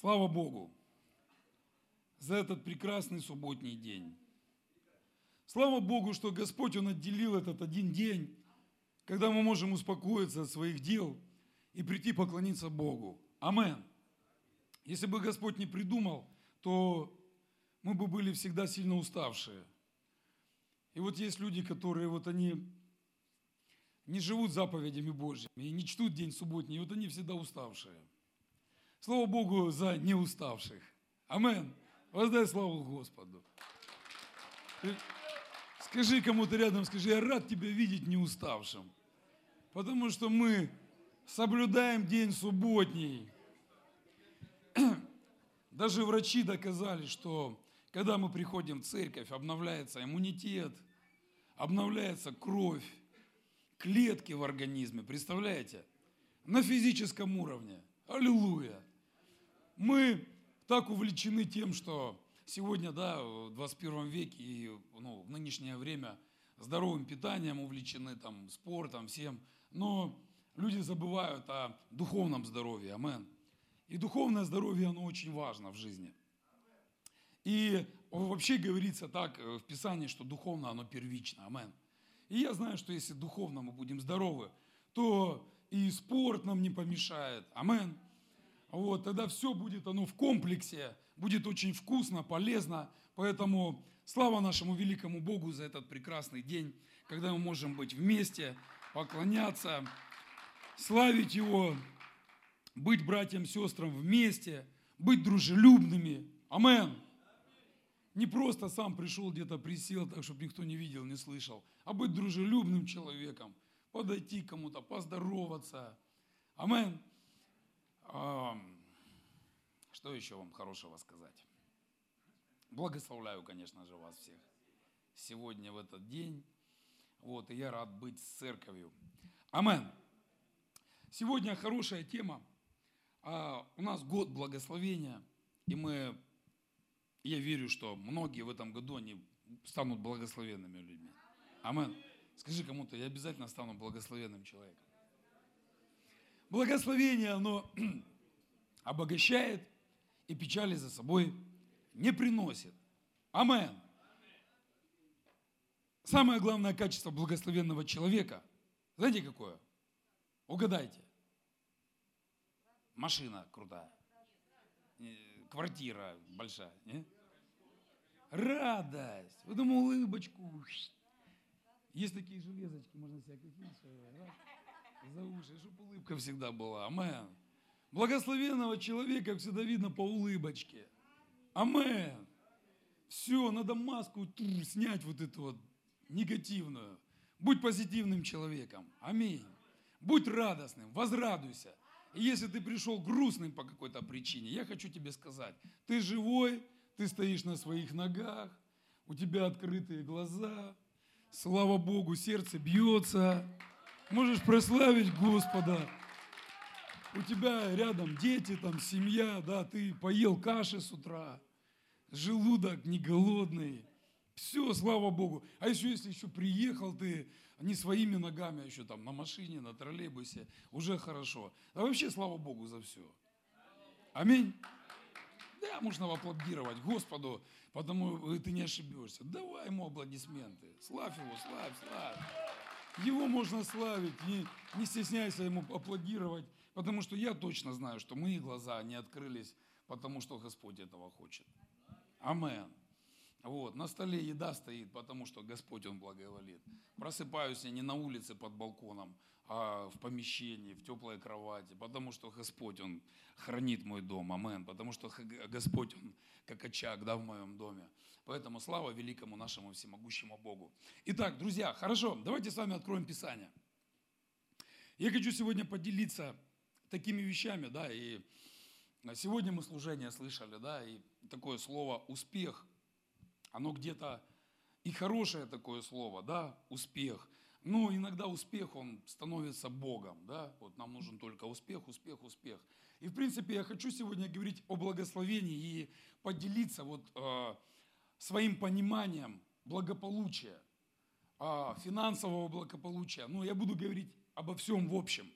Слава Богу за этот прекрасный субботний день. Слава Богу, что Господь, Он отделил этот один день, когда мы можем успокоиться от своих дел и прийти поклониться Богу. Амен. Если бы Господь не придумал, то мы бы были всегда сильно уставшие. И вот есть люди, которые вот они не живут заповедями Божьими и не чтут день субботний, и вот они всегда уставшие. Слава Богу за неуставших. Амен. Воздай славу Господу. Скажи кому-то рядом, скажи, я рад тебя видеть неуставшим. Потому что мы соблюдаем день субботний. Даже врачи доказали, что когда мы приходим в церковь, обновляется иммунитет, обновляется кровь, клетки в организме, представляете? На физическом уровне. Аллилуйя. Мы так увлечены тем, что сегодня, да, в 21 веке и ну, в нынешнее время здоровым питанием увлечены, там, спортом, всем. Но люди забывают о духовном здоровье. Амен. И духовное здоровье, оно очень важно в жизни. И вообще говорится так э, в Писании, что духовно оно первично. Амен. И я знаю, что если духовно мы будем здоровы, то и спорт нам не помешает. Амен. Вот, тогда все будет оно в комплексе, будет очень вкусно, полезно. Поэтому слава нашему великому Богу за этот прекрасный день, когда мы можем быть вместе, поклоняться, славить Его, быть братьям, сестрам вместе, быть дружелюбными. Амен. Не просто сам пришел где-то присел, так, чтобы никто не видел, не слышал, а быть дружелюбным человеком, подойти кому-то, поздороваться. Амен. Что еще вам хорошего сказать? Благословляю, конечно же, вас всех сегодня в этот день. Вот, и я рад быть с церковью. Амен. Сегодня хорошая тема. А, у нас год благословения, и мы, я верю, что многие в этом году они станут благословенными людьми. Амен. Скажи кому-то, я обязательно стану благословенным человеком. Благословение, оно обогащает и печали за собой не приносит. Амен. Самое главное качество благословенного человека, знаете какое? Угадайте. Машина крутая. Квартира большая. Не? Радость. Вот ему улыбочку. Есть такие железочки, можно себе купить за уши, чтобы улыбка всегда была. Амен. Благословенного человека всегда видно по улыбочке. Амен. Все, надо маску тур, снять вот эту вот негативную. Будь позитивным человеком. Аминь. Будь радостным, возрадуйся. И если ты пришел грустным по какой-то причине, я хочу тебе сказать, ты живой, ты стоишь на своих ногах, у тебя открытые глаза, слава Богу, сердце бьется, можешь прославить Господа. У тебя рядом дети, там семья, да, ты поел каши с утра, желудок не голодный. Все, слава Богу. А еще если еще приехал ты не своими ногами, а еще там на машине, на троллейбусе, уже хорошо. А вообще слава Богу за все. Аминь. Да, можно аплодировать Господу, потому ты не ошибешься. Давай ему аплодисменты. Славь его, славь, славь. Его можно славить, не, не стесняйся ему аплодировать, потому что я точно знаю, что мои глаза не открылись, потому что Господь этого хочет. Амен. Вот, на столе еда стоит, потому что Господь, Он благоволит. Просыпаюсь я не на улице под балконом, а в помещении, в теплой кровати, потому что Господь, Он хранит мой дом, амен, потому что Господь, Он как очаг, да, в моем доме. Поэтому слава великому нашему всемогущему Богу. Итак, друзья, хорошо, давайте с вами откроем Писание. Я хочу сегодня поделиться такими вещами, да, и сегодня мы служение слышали, да, и такое слово «успех», оно где-то и хорошее такое слово, да, успех. Но иногда успех, он становится Богом, да, вот нам нужен только успех, успех, успех. И в принципе я хочу сегодня говорить о благословении и поделиться вот э, своим пониманием благополучия, э, финансового благополучия. Но я буду говорить обо всем в общем.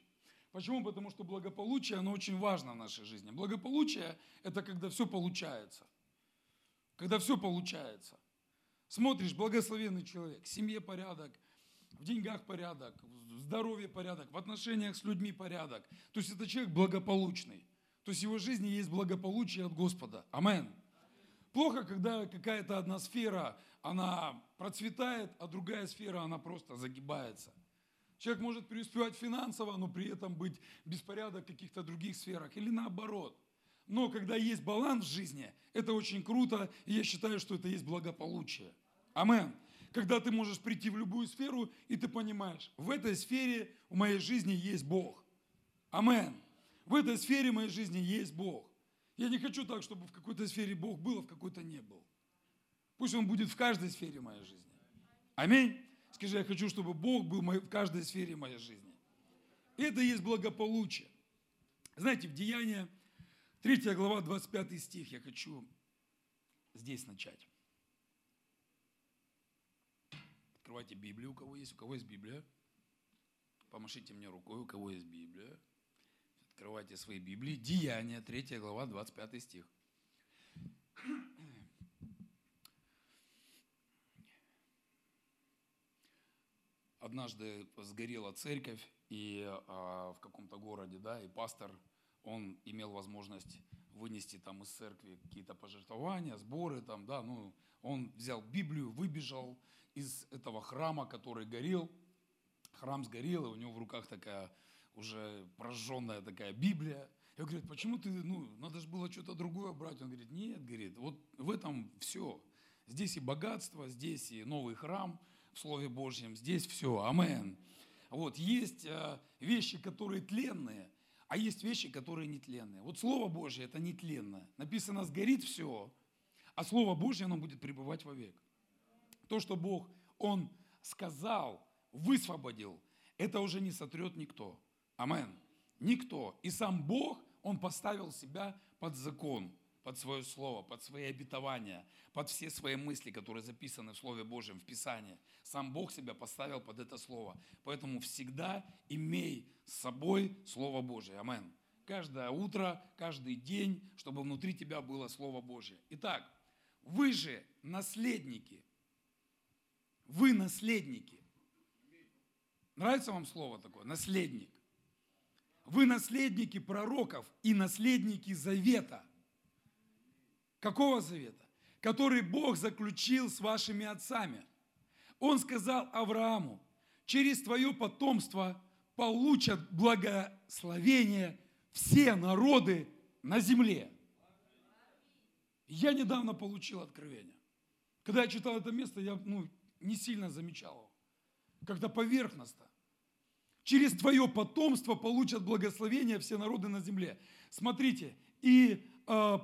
Почему? Потому что благополучие, оно очень важно в нашей жизни. Благополучие – это когда все получается. Когда все получается. Смотришь, благословенный человек, в семье порядок, в деньгах порядок, в здоровье порядок, в отношениях с людьми порядок. То есть это человек благополучный. То есть в его жизни есть благополучие от Господа. Амен. Плохо, когда какая-то одна сфера, она процветает, а другая сфера, она просто загибается. Человек может преуспевать финансово, но при этом быть беспорядок в каких-то других сферах. Или наоборот. Но когда есть баланс в жизни, это очень круто, и я считаю, что это есть благополучие. Амен. Когда ты можешь прийти в любую сферу, и ты понимаешь, в этой сфере в моей жизни есть Бог. Амен. В этой сфере моей жизни есть Бог. Я не хочу так, чтобы в какой-то сфере Бог был, а в какой-то не был. Пусть Он будет в каждой сфере моей жизни. Аминь. Скажи, я хочу, чтобы Бог был в каждой сфере моей жизни. Это есть благополучие. Знаете, в Деянии 3 глава, 25 стих, я хочу здесь начать. Открывайте Библию, у кого есть, у кого есть Библия. Помашите мне рукой, у кого есть Библия. Открывайте свои Библии. Деяния, 3 глава, 25 стих. однажды сгорела церковь и а, в каком-то городе, да, и пастор, он имел возможность вынести там из церкви какие-то пожертвования, сборы там, да, ну, он взял Библию, выбежал из этого храма, который горел, храм сгорел, и у него в руках такая уже прожженная такая Библия. Я говорю, почему ты, ну, надо же было что-то другое брать. Он говорит, нет, говорит, вот в этом все. Здесь и богатство, здесь и новый храм – в Слове Божьем. Здесь все. Амен. Вот, есть э, вещи, которые тленные, а есть вещи, которые нетленные. Вот Слово Божье – это нетленное. Написано, сгорит все, а Слово Божье, оно будет пребывать вовек. То, что Бог, Он сказал, высвободил, это уже не сотрет никто. Амен. Никто. И сам Бог, Он поставил себя под закон – под свое слово, под свои обетования, под все свои мысли, которые записаны в Слове Божьем, в Писании. Сам Бог себя поставил под это слово. Поэтому всегда имей с собой Слово Божье. Амен. Каждое утро, каждый день, чтобы внутри тебя было Слово Божье. Итак, вы же наследники. Вы наследники. Нравится вам слово такое? Наследник. Вы наследники пророков и наследники завета – Какого завета? Который Бог заключил с вашими отцами. Он сказал Аврааму, через твое потомство получат благословение все народы на земле. Я недавно получил откровение. Когда я читал это место, я ну, не сильно замечал его. Как-то поверхностно. Через твое потомство получат благословение все народы на земле. Смотрите, и э,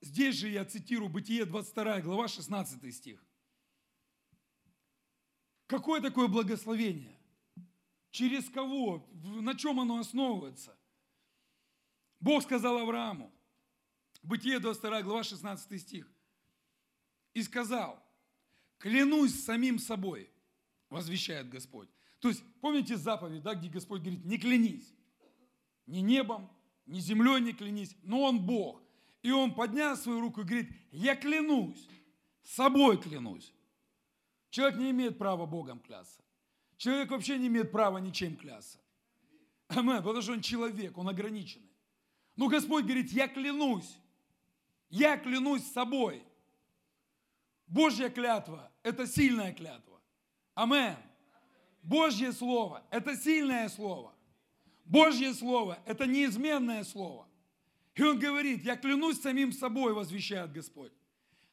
Здесь же я цитирую Бытие 22 глава 16 стих. Какое такое благословение? Через кого? На чем оно основывается? Бог сказал Аврааму, Бытие 22 глава 16 стих, и сказал, клянусь самим собой, возвещает Господь. То есть, помните заповедь, да, где Господь говорит, не клянись, ни небом, ни землей не клянись, но Он Бог. И он поднял свою руку и говорит, я клянусь, собой клянусь. Человек не имеет права Богом клясться. Человек вообще не имеет права ничем клясться. Амен, потому что он человек, он ограниченный. Но Господь говорит, я клянусь, я клянусь собой. Божья клятва – это сильная клятва. Амен. Божье Слово – это сильное Слово. Божье Слово – это неизменное Слово. И он говорит, я клянусь самим собой, возвещает Господь.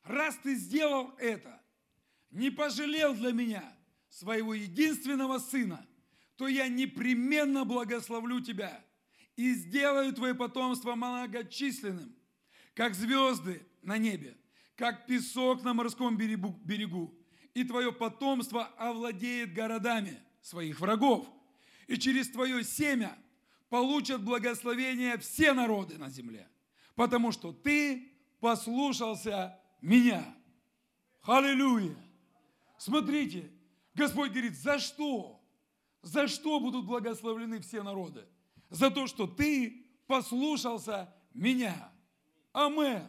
Раз ты сделал это, не пожалел для меня своего единственного сына, то я непременно благословлю тебя и сделаю твое потомство многочисленным, как звезды на небе, как песок на морском берегу, берегу. И твое потомство овладеет городами своих врагов. И через твое семя получат благословение все народы на земле, потому что ты послушался меня. Аллилуйя. Смотрите, Господь говорит, за что? За что будут благословлены все народы? за то, что ты послушался меня. Амен.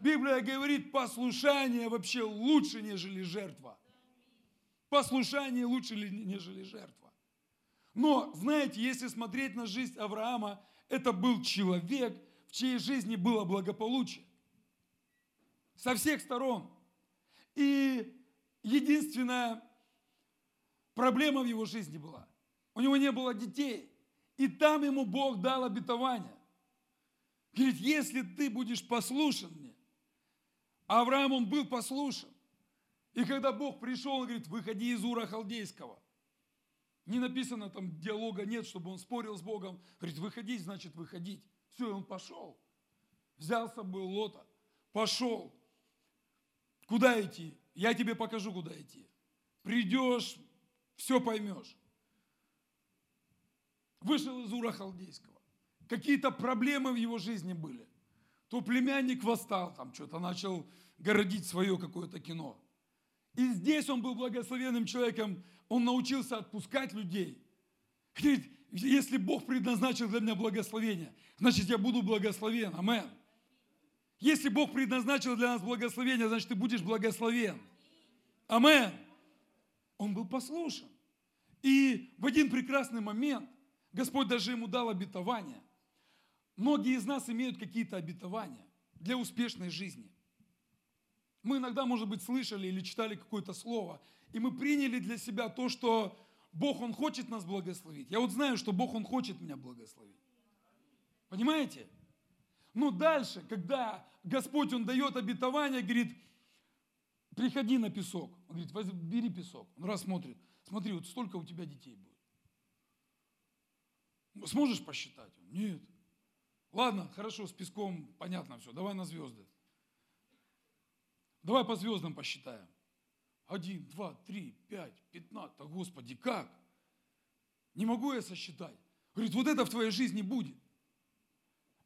Библия говорит, послушание вообще лучше, нежели жертва. Послушание лучше, нежели жертва. Но, знаете, если смотреть на жизнь Авраама, это был человек, в чьей жизни было благополучие. Со всех сторон. И единственная проблема в его жизни была. У него не было детей. И там ему Бог дал обетование. Говорит, если ты будешь послушен мне. Авраам, он был послушен. И когда Бог пришел, он говорит, выходи из Ура Халдейского. Не написано там, диалога нет, чтобы он спорил с Богом. Говорит, выходить, значит выходить. Все, и он пошел. Взял с собой Лота, пошел. Куда идти? Я тебе покажу, куда идти. Придешь, все поймешь. Вышел из Ура Халдейского. Какие-то проблемы в его жизни были. То племянник восстал, там что-то начал городить свое какое-то кино. И здесь он был благословенным человеком, он научился отпускать людей. Говорит, если Бог предназначил для меня благословение, значит я буду благословен. Амен. Если Бог предназначил для нас благословение, значит ты будешь благословен. Амен. Он был послушен. И в один прекрасный момент Господь даже ему дал обетование. Многие из нас имеют какие-то обетования для успешной жизни. Мы иногда, может быть, слышали или читали какое-то слово, и мы приняли для себя то, что Бог, Он хочет нас благословить. Я вот знаю, что Бог, Он хочет меня благословить. Понимаете? Но дальше, когда Господь, Он дает обетование, говорит, приходи на песок. Он говорит, бери песок. Он раз смотрит, смотри, вот столько у тебя детей будет. Сможешь посчитать? Нет. Ладно, хорошо, с песком понятно все, давай на звезды. Давай по звездам посчитаем. Один, два, три, пять, пятнадцать. Господи, как? Не могу я сосчитать. Говорит, вот это в твоей жизни будет.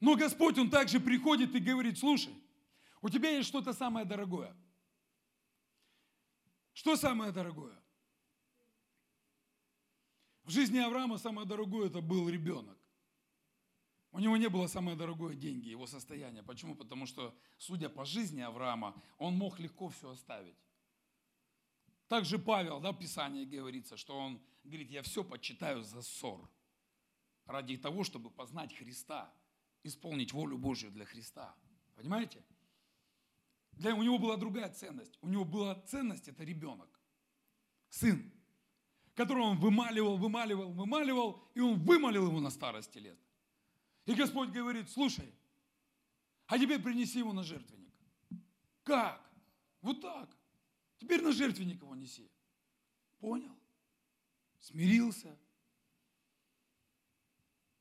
Но Господь, Он также приходит и говорит, слушай, у тебя есть что-то самое дорогое. Что самое дорогое? В жизни Авраама самое дорогое это был ребенок. У него не было самое дорогое деньги, его состояние. Почему? Потому что, судя по жизни Авраама, он мог легко все оставить. Также Павел, да, в Писании говорится, что он говорит, я все почитаю за ссор. Ради того, чтобы познать Христа, исполнить волю Божью для Христа. Понимаете? Для, у него была другая ценность. У него была ценность, это ребенок, сын, которого он вымаливал, вымаливал, вымаливал, и он вымалил его на старости лет. И Господь говорит, слушай, а теперь принеси его на жертвенник. Как? Вот так. Теперь на жертвенник его неси. Понял? Смирился.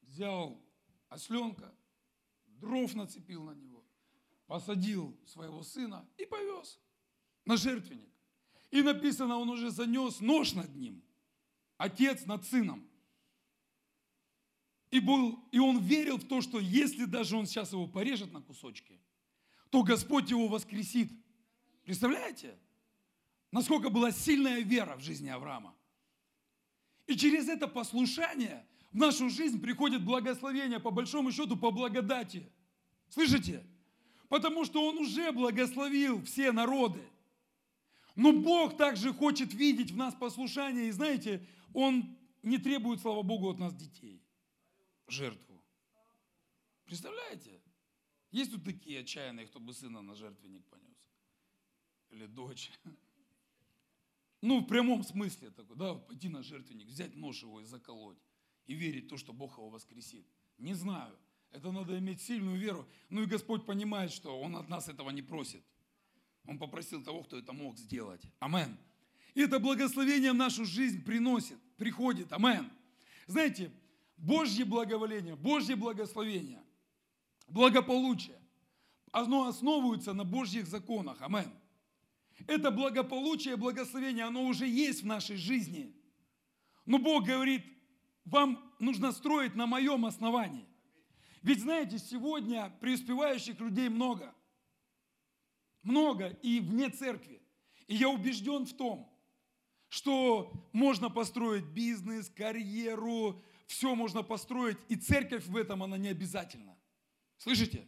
Взял осленка, дров нацепил на него, посадил своего сына и повез на жертвенник. И написано, он уже занес нож над ним, отец над сыном. И, был, и он верил в то, что если даже он сейчас его порежет на кусочки, то Господь его воскресит. Представляете? Насколько была сильная вера в жизни Авраама. И через это послушание в нашу жизнь приходит благословение, по большому счету, по благодати. Слышите? Потому что Он уже благословил все народы. Но Бог также хочет видеть в нас послушание. И знаете, Он не требует, слава Богу, от нас детей жертву. Представляете? Есть тут такие отчаянные, кто бы сына на жертвенник понес? Или дочь? Ну, в прямом смысле такой, да, пойти на жертвенник, взять нож его и заколоть. И верить в то, что Бог его воскресит. Не знаю. Это надо иметь сильную веру. Ну и Господь понимает, что Он от нас этого не просит. Он попросил того, кто это мог сделать. Амен. И это благословение в нашу жизнь приносит, приходит. Амен. Знаете, Божье благоволение, Божье благословение, благополучие, оно основывается на Божьих законах. Амен. Это благополучие, благословение, оно уже есть в нашей жизни. Но Бог говорит, вам нужно строить на моем основании. Ведь знаете, сегодня преуспевающих людей много. Много и вне церкви. И я убежден в том, что можно построить бизнес, карьеру, все можно построить, и церковь в этом, она не обязательна. Слышите?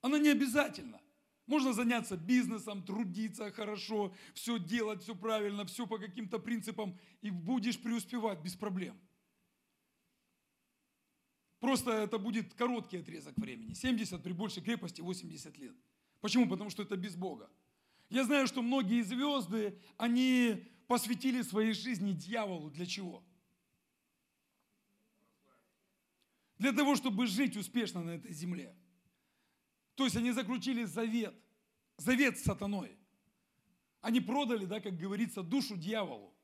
Она не обязательна. Можно заняться бизнесом, трудиться хорошо, все делать, все правильно, все по каким-то принципам, и будешь преуспевать без проблем. Просто это будет короткий отрезок времени. 70 при большей крепости 80 лет. Почему? Потому что это без Бога. Я знаю, что многие звезды, они посвятили своей жизни дьяволу. Для чего? Для того, чтобы жить успешно на этой земле. То есть они заключили завет. Завет с сатаной. Они продали, да, как говорится, душу дьяволу.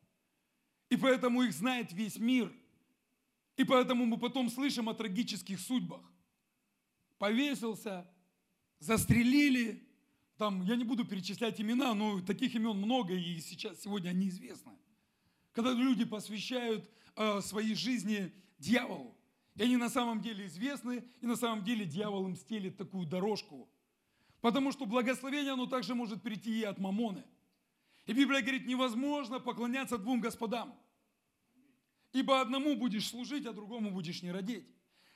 И поэтому их знает весь мир – и поэтому мы потом слышим о трагических судьбах. Повесился, застрелили, там, я не буду перечислять имена, но таких имен много, и сейчас, сегодня они известны. Когда люди посвящают э, своей жизни дьяволу, и они на самом деле известны, и на самом деле дьявол им стелит такую дорожку. Потому что благословение, оно также может прийти и от мамоны. И Библия говорит, невозможно поклоняться двум господам – Ибо одному будешь служить, а другому будешь не родить.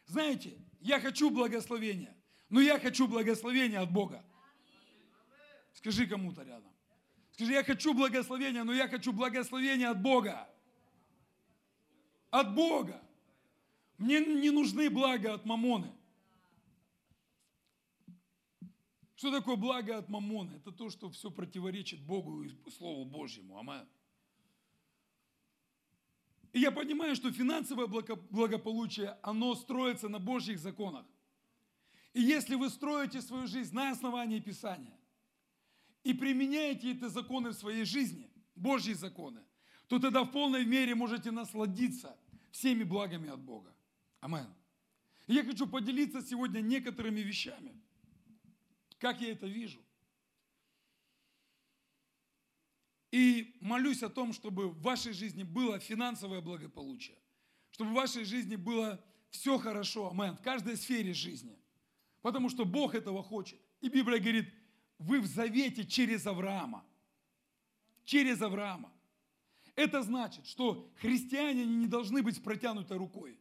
Знаете, я хочу благословения, но я хочу благословения от Бога. Скажи кому-то рядом. Скажи, я хочу благословения, но я хочу благословения от Бога. От Бога. Мне не нужны блага от мамоны. Что такое благо от мамоны? Это то, что все противоречит Богу и Слову Божьему. Аминь. И я понимаю, что финансовое благополучие, оно строится на Божьих законах. И если вы строите свою жизнь на основании Писания и применяете эти законы в своей жизни, Божьи законы, то тогда в полной мере можете насладиться всеми благами от Бога. Амин. И я хочу поделиться сегодня некоторыми вещами, как я это вижу. И молюсь о том, чтобы в вашей жизни было финансовое благополучие, чтобы в вашей жизни было все хорошо, амен, в каждой сфере жизни. Потому что Бог этого хочет. И Библия говорит, вы в завете через Авраама. Через Авраама. Это значит, что христиане не должны быть протянутой рукой.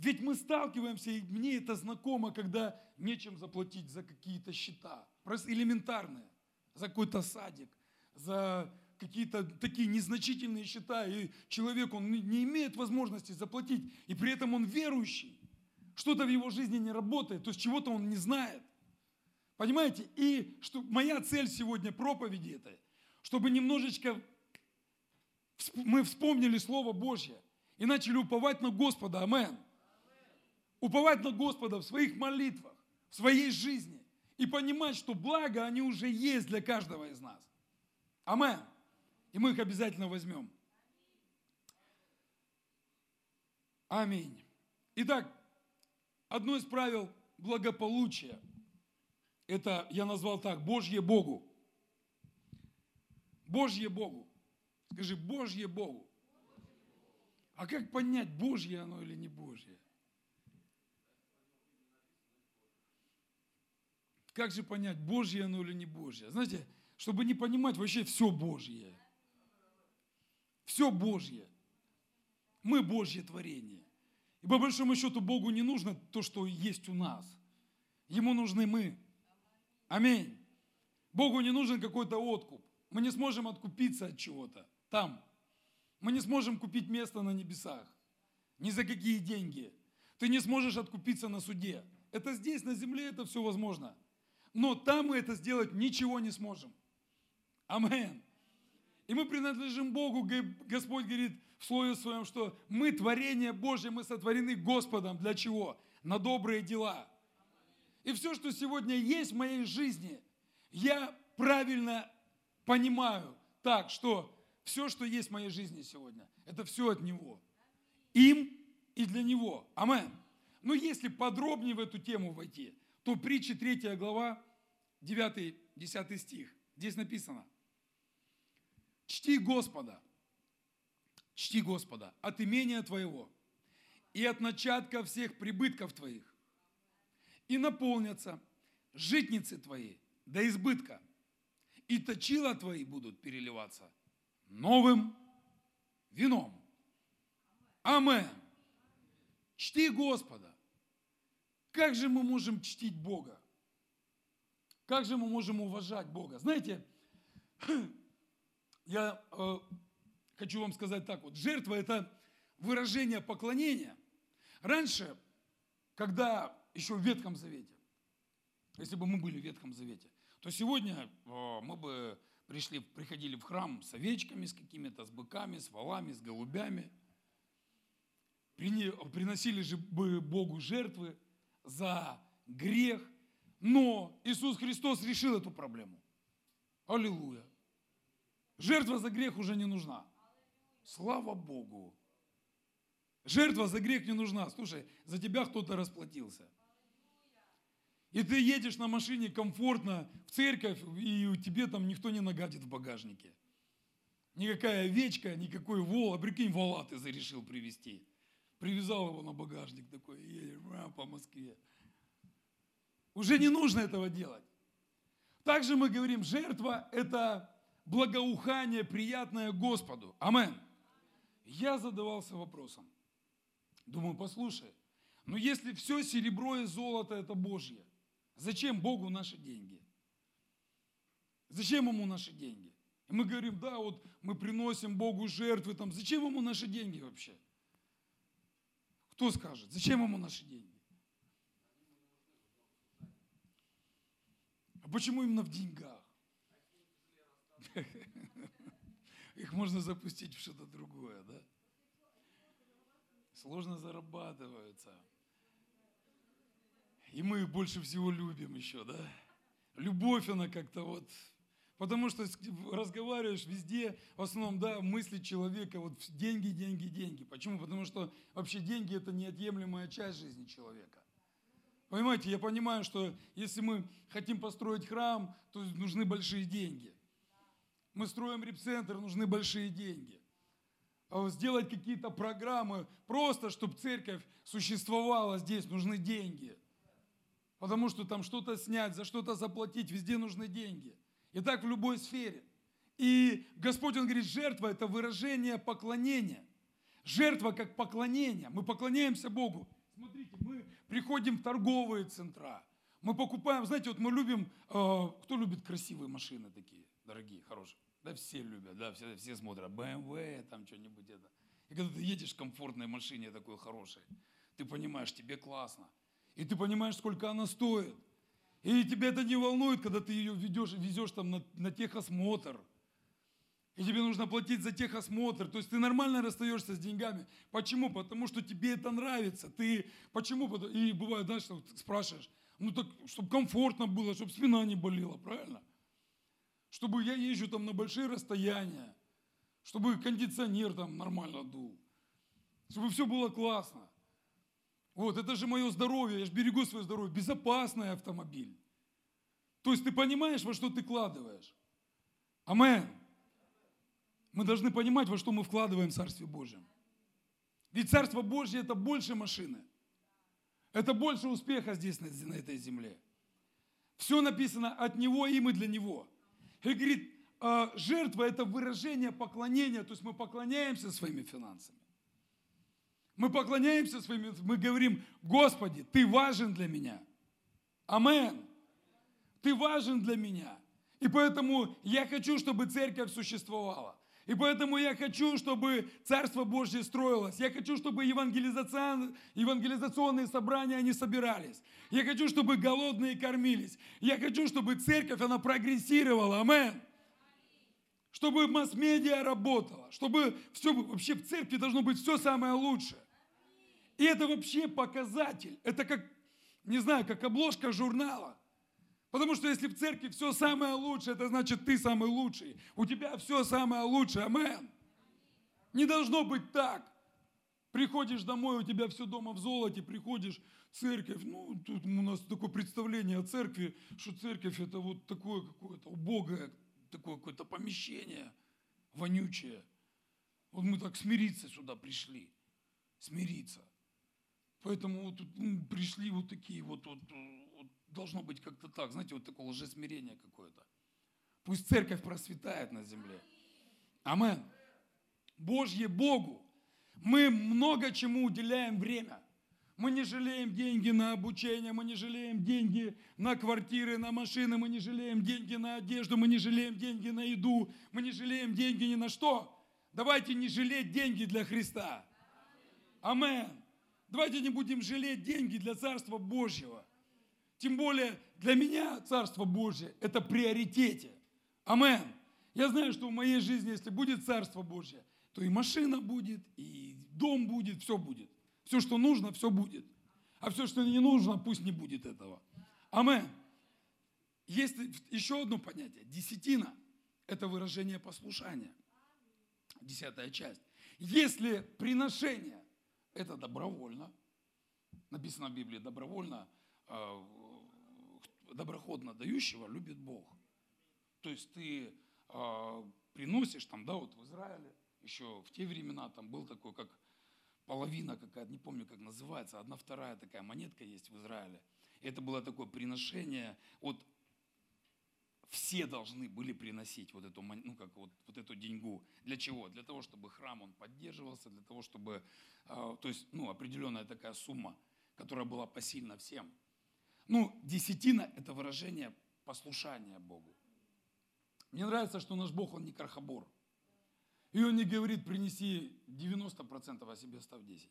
Ведь мы сталкиваемся, и мне это знакомо, когда нечем заплатить за какие-то счета, просто элементарные, за какой-то садик, за какие-то такие незначительные счета, и человек, он не имеет возможности заплатить, и при этом он верующий. Что-то в его жизни не работает, то есть чего-то он не знает. Понимаете? И что моя цель сегодня проповеди этой, чтобы немножечко мы вспомнили Слово Божье и начали уповать на Господа. Амен. Уповать на Господа в своих молитвах, в своей жизни и понимать, что благо они уже есть для каждого из нас. Амен. И мы их обязательно возьмем. Аминь. Итак, одно из правил благополучия, это я назвал так, Божье Богу. Божье Богу. Скажи, Божье Богу. А как понять, Божье оно или не Божье? Как же понять, Божье оно или не Божье? Знаете, чтобы не понимать вообще все Божье. Все Божье. Мы Божье творение. И по большому счету Богу не нужно то, что есть у нас. Ему нужны мы. Аминь. Богу не нужен какой-то откуп. Мы не сможем откупиться от чего-то там. Мы не сможем купить место на небесах. Ни за какие деньги. Ты не сможешь откупиться на суде. Это здесь, на земле, это все возможно. Но там мы это сделать ничего не сможем. Амен. И мы принадлежим Богу. Господь говорит в Слове Своем, что мы творение Божье, мы сотворены Господом. Для чего? На добрые дела. И все, что сегодня есть в моей жизни, я правильно понимаю так, что все, что есть в моей жизни сегодня, это все от Него. Им и для Него. Амен. Но если подробнее в эту тему войти, то притча 3 глава, 9-10 стих. Здесь написано – Чти Господа, чти Господа от имения твоего и от начатка всех прибытков твоих. И наполнятся житницы твои до избытка, и точила твои будут переливаться новым вином. Амен. Чти Господа. Как же мы можем чтить Бога? Как же мы можем уважать Бога? Знаете, я э, хочу вам сказать так вот. Жертва – это выражение поклонения. Раньше, когда еще в Ветхом Завете, если бы мы были в Ветхом Завете, то сегодня э, мы бы пришли, приходили в храм с овечками, с какими-то, с быками, с валами, с голубями. Приносили же бы Богу жертвы за грех. Но Иисус Христос решил эту проблему. Аллилуйя. Жертва за грех уже не нужна. Слава Богу. Жертва за грех не нужна. Слушай, за тебя кто-то расплатился. И ты едешь на машине комфортно в церковь, и у тебе там никто не нагадит в багажнике. Никакая овечка, никакой вол, а прикинь, вола ты зарешил привезти. Привязал его на багажник такой, и едешь по Москве. Уже не нужно этого делать. Также мы говорим, жертва – это благоухание, приятное Господу. Амен. Я задавался вопросом. Думаю, послушай, но если все серебро и золото – это Божье, Зачем Богу наши деньги? Зачем ему наши деньги? И мы говорим, да, вот мы приносим Богу жертвы, там, зачем ему наши деньги вообще? Кто скажет, зачем ему наши деньги? А почему именно в деньгах? Их можно запустить в что-то другое, да? Сложно зарабатываются. И мы их больше всего любим еще, да? Любовь, она как-то вот... Потому что разговариваешь везде, в основном, да, мысли человека, вот деньги, деньги, деньги. Почему? Потому что вообще деньги – это неотъемлемая часть жизни человека. Понимаете, я понимаю, что если мы хотим построить храм, то нужны большие деньги. Мы строим репцентр, нужны большие деньги. А сделать какие-то программы, просто чтобы церковь существовала здесь, нужны деньги – Потому что там что-то снять, за что-то заплатить, везде нужны деньги. И так в любой сфере. И Господь, Он говорит, жертва – это выражение поклонения. Жертва как поклонение. Мы поклоняемся Богу. Смотрите, мы приходим в торговые центра. Мы покупаем, знаете, вот мы любим, э, кто любит красивые машины такие, дорогие, хорошие? Да все любят, да, все, все смотрят, BMW, там что-нибудь это. И когда ты едешь в комфортной машине такой хорошей, ты понимаешь, тебе классно. И ты понимаешь, сколько она стоит. И тебя это не волнует, когда ты ее ведешь, везешь там на, на техосмотр. И тебе нужно платить за техосмотр. То есть ты нормально расстаешься с деньгами. Почему? Потому что тебе это нравится. Ты почему? И бывает, знаешь, что спрашиваешь, ну так, чтобы комфортно было, чтобы спина не болела, правильно? Чтобы я езжу там на большие расстояния, чтобы кондиционер там нормально дул, чтобы все было классно. Вот, это же мое здоровье, я же берегу свое здоровье. Безопасный автомобиль. То есть ты понимаешь, во что ты вкладываешь. Амен. Мы должны понимать, во что мы вкладываем в Царстве Божьем. Ведь Царство Божье это больше машины. Это больше успеха здесь, на, на этой земле. Все написано от Него, им и для Него. И говорит, «А, жертва это выражение поклонения, то есть мы поклоняемся своими финансами. Мы поклоняемся своим, мы говорим, Господи, Ты важен для меня. Амен. Ты важен для меня. И поэтому я хочу, чтобы церковь существовала. И поэтому я хочу, чтобы Царство Божье строилось. Я хочу, чтобы евангелизацион, евангелизационные собрания, они собирались. Я хочу, чтобы голодные кормились. Я хочу, чтобы церковь, она прогрессировала. Амен чтобы масс-медиа работала, чтобы все, вообще в церкви должно быть все самое лучшее. И это вообще показатель. Это как, не знаю, как обложка журнала. Потому что если в церкви все самое лучшее, это значит ты самый лучший. У тебя все самое лучшее. Амен. Не должно быть так. Приходишь домой, у тебя все дома в золоте, приходишь в церковь. Ну, тут у нас такое представление о церкви, что церковь это вот такое какое-то убогое, такое какое-то помещение вонючее. Вот мы так смириться сюда пришли. Смириться. Поэтому вот ну, пришли вот такие вот, вот, вот, должно быть как-то так, знаете, вот такое лжесмирение какое-то. Пусть церковь просветает на земле. Амен. Божье Богу. Мы много чему уделяем время. Мы не жалеем деньги на обучение, мы не жалеем деньги на квартиры, на машины, мы не жалеем деньги на одежду, мы не жалеем деньги на еду, мы не жалеем деньги ни на что. Давайте не жалеть деньги для Христа. Амен. Давайте не будем жалеть деньги для Царства Божьего. Тем более для меня Царство Божье – это приоритете. Амен. Я знаю, что в моей жизни, если будет Царство Божье, то и машина будет, и дом будет, все будет. Все, что нужно, все будет. А все, что не нужно, пусть не будет этого. Амен. Есть еще одно понятие. Десятина – это выражение послушания. Десятая часть. Если приношение – это добровольно, написано в Библии, добровольно, а, доброходно дающего любит Бог. То есть ты а, приносишь там, да, вот в Израиле, еще в те времена там был такой, как половина какая-то, не помню, как называется, одна вторая такая монетка есть в Израиле. Это было такое приношение, вот все должны были приносить вот эту, ну, как вот, вот эту деньгу. Для чего? Для того, чтобы храм он поддерживался, для того, чтобы, э, то есть, ну, определенная такая сумма, которая была посильна всем. Ну, десятина – это выражение послушания Богу. Мне нравится, что наш Бог, Он не крахобор – и он не говорит, принеси 90%, а себе оставь 10.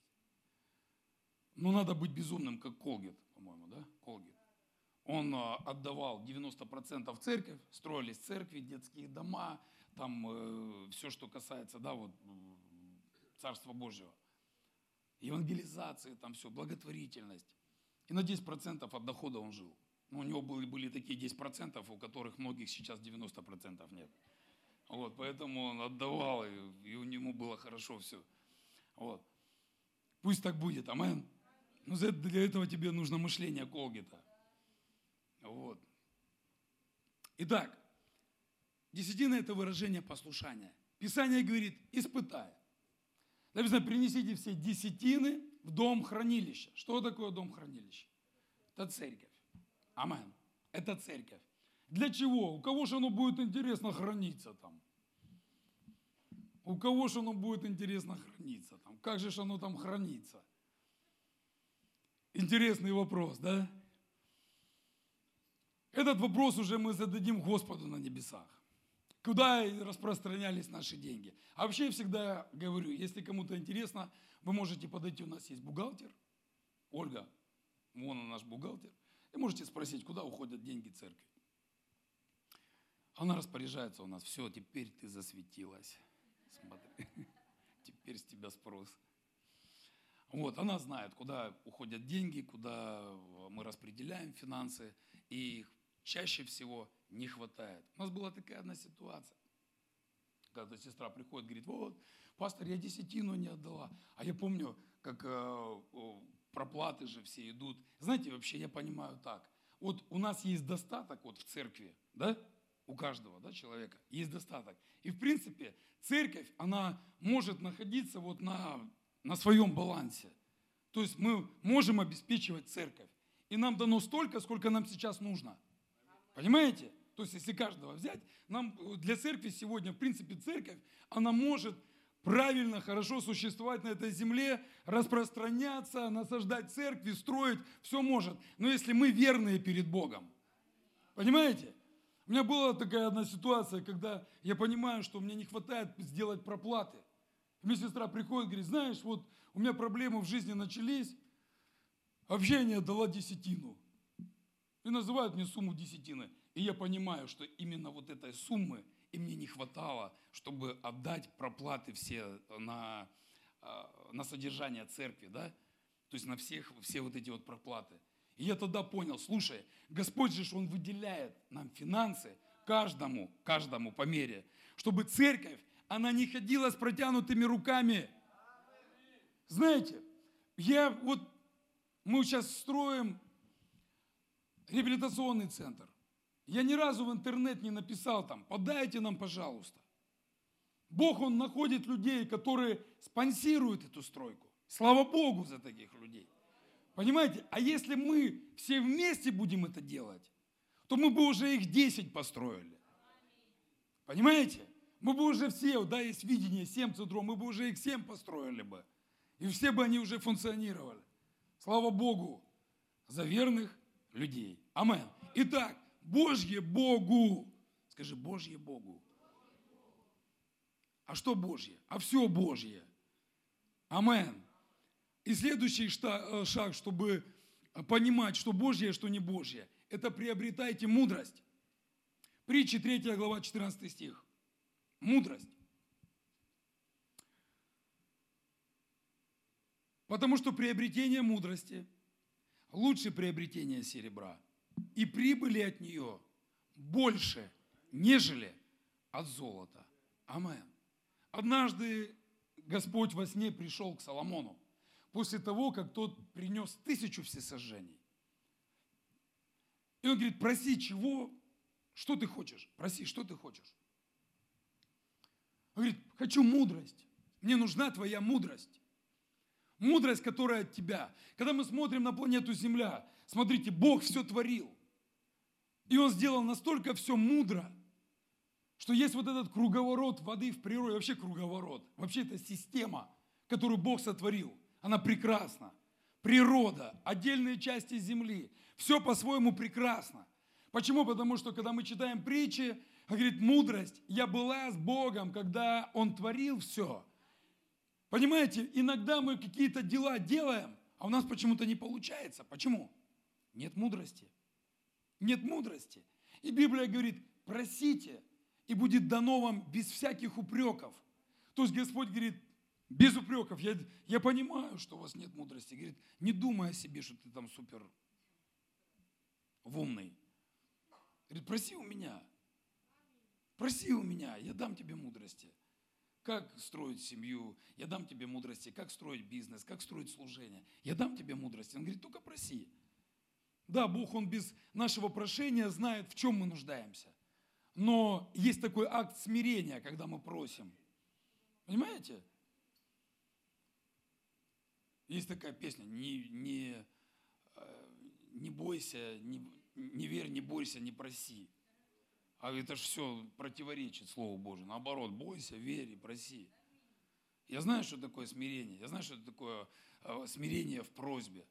Ну, надо быть безумным, как Колгет, по-моему, да? Колгет. Он а, отдавал 90% в церковь, строились церкви, детские дома, там э, все, что касается, да, вот Царства Божьего. Евангелизации, там все, благотворительность. И на 10% от дохода он жил. Но у него были, были такие 10%, у которых многих сейчас 90% нет. Вот, поэтому он отдавал, и, и у него было хорошо все. Вот. Пусть так будет, амен. Но для этого тебе нужно мышление Колгита. Вот. Итак, десятина – это выражение послушания. Писание говорит, испытай. Написано, принесите все десятины в дом хранилища. Что такое дом хранилища? Это церковь. Амен. Это церковь. Для чего? У кого же оно будет интересно храниться там? У кого же оно будет интересно храниться там? Как же оно там хранится? Интересный вопрос, да? Этот вопрос уже мы зададим Господу на небесах. Куда распространялись наши деньги? А вообще я всегда говорю, если кому-то интересно, вы можете подойти, у нас есть бухгалтер, Ольга, вон он наш бухгалтер, и можете спросить, куда уходят деньги церкви. Она распоряжается у нас, все, теперь ты засветилась. Смотри, теперь с тебя спрос. Вот, она знает, куда уходят деньги, куда мы распределяем финансы, и их чаще всего не хватает. У нас была такая одна ситуация, когда сестра приходит, говорит, вот, пастор, я десятину не отдала. А я помню, как э, проплаты же все идут. Знаете, вообще я понимаю так. Вот у нас есть достаток вот в церкви, да, у каждого да, человека есть достаток. И в принципе церковь, она может находиться вот на, на своем балансе. То есть мы можем обеспечивать церковь. И нам дано столько, сколько нам сейчас нужно. Понимаете? То есть если каждого взять, нам для церкви сегодня, в принципе, церковь, она может правильно, хорошо существовать на этой земле, распространяться, насаждать церкви, строить, все может. Но если мы верные перед Богом, понимаете? У меня была такая одна ситуация, когда я понимаю, что мне не хватает сделать проплаты. И мне сестра приходит, говорит, знаешь, вот у меня проблемы в жизни начались, вообще не отдала десятину. И называют мне сумму десятины. И я понимаю, что именно вот этой суммы и мне не хватало, чтобы отдать проплаты все на, а, на содержание церкви, да? То есть на всех, все вот эти вот проплаты. И я тогда понял, слушай, Господь же, Он выделяет нам финансы каждому, каждому по мере, чтобы церковь, она не ходила с протянутыми руками. Знаете, я вот, мы сейчас строим реабилитационный центр. Я ни разу в интернет не написал там, подайте нам, пожалуйста. Бог, Он находит людей, которые спонсируют эту стройку. Слава Богу за таких людей. Понимаете? А если мы все вместе будем это делать, то мы бы уже их 10 построили. Понимаете? Мы бы уже все, да, есть видение 7 центров, мы бы уже их 7 построили бы. И все бы они уже функционировали. Слава Богу за верных людей. Амен. Итак, Божье Богу. Скажи, Божье Богу. А что Божье? А все Божье. Амен. И следующий э, шаг, чтобы понимать, что Божье, а что не Божье, это приобретайте мудрость. Притча 3 глава 14 стих. Мудрость. Потому что приобретение мудрости лучше приобретения серебра. И прибыли от нее больше, нежели от золота. Амен. Однажды Господь во сне пришел к Соломону после того, как тот принес тысячу всесожжений. И он говорит, проси чего, что ты хочешь? Проси, что ты хочешь? Он говорит, хочу мудрость. Мне нужна твоя мудрость. Мудрость, которая от тебя. Когда мы смотрим на планету Земля, смотрите, Бог все творил. И Он сделал настолько все мудро, что есть вот этот круговорот воды в природе, вообще круговорот. Вообще это система, которую Бог сотворил. Она прекрасна. Природа, отдельные части земли, все по-своему прекрасно. Почему? Потому что когда мы читаем притчи, говорит, мудрость, я была с Богом, когда Он творил все. Понимаете, иногда мы какие-то дела делаем, а у нас почему-то не получается. Почему? Нет мудрости. Нет мудрости. И Библия говорит, просите, и будет дано вам без всяких упреков. То есть Господь говорит, без упреков. Я, я понимаю, что у вас нет мудрости. Говорит, не думай о себе, что ты там супер умный. Говорит, проси у меня. Проси у меня, я дам тебе мудрости. Как строить семью, я дам тебе мудрости, как строить бизнес, как строить служение. Я дам тебе мудрости. Он говорит, только проси. Да, Бог, Он без нашего прошения знает, в чем мы нуждаемся. Но есть такой акт смирения, когда мы просим. Понимаете? Есть такая песня, не, не, э, не бойся, не, не верь, не бойся, не проси. А это же все противоречит Слову Божию. Наоборот, бойся, верь и проси. Я знаю, что такое смирение. Я знаю, что такое э, смирение в просьбе.